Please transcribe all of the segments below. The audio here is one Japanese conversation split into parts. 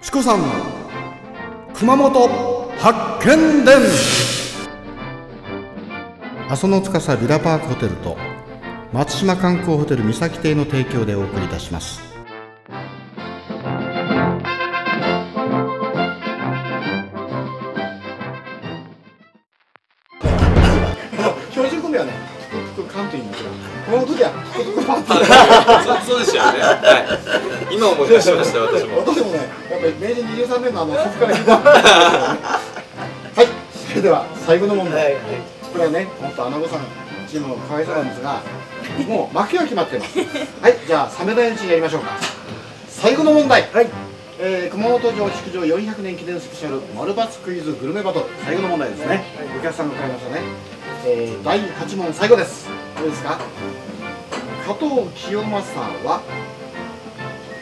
チコさん熊本発見伝。阿蘇の司ビラパークホテルと松島観光ホテル三崎邸の提供でお送りいたします。標準語ではねトゥクトゥクカントリーな本ではトゥクトゥクパーティーそうでしたよね。はい。今思い出しました私も。私もね、やっぱり明治23年のあの祖父から聞いた。はい、それでは最後の問題。これはね、本当アナゴさんチームもかわいそうなんですが、もう負けは決まってます。はい、じゃあサメダイのうちにやりましょうか。最後の問題。はい。えー、熊本城築城400年記念スペシャル丸抜クイズグルメバトル最後の問題ですね、お客さんが買いましたね、えー、第8問最後ですどうですか？加藤清正は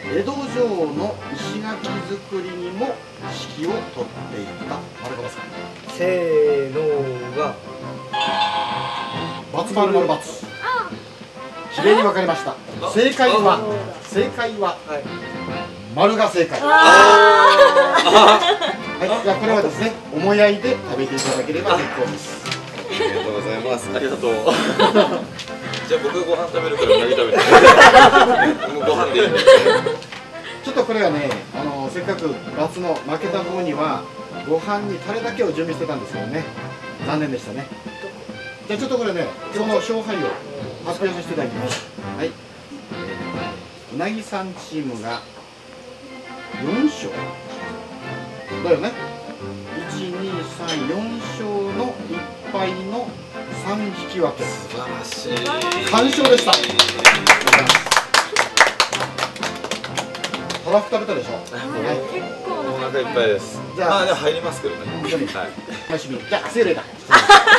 江戸城の石垣作りにも指揮を取っていた。丸子ですか。せーのがバツ丸。丸バツきれいに分かりました。正解は正解ははい。丸が正解。はい、じゃあこれはですね思い合いで食べていただければ結構です。ありがとうございます。ありがとう。じゃあ僕ご飯食べるからうなぎ食べて。もうご飯でいいんで。ちょっとこれはねあのせっかくバツの負けた方にはご飯にタレだけを準備してたんですけどね残念でしたねじゃあちょっとこれねその勝敗を発表させていただきますはい、えーうなぎさんチームが4勝だよね1234勝の1敗の3引き分け素晴らしい。完勝でしたたらふ食べたでしょはい結構お腹いっぱいです。じゃあ入りますけどね。はい。楽しみじゃあセールだ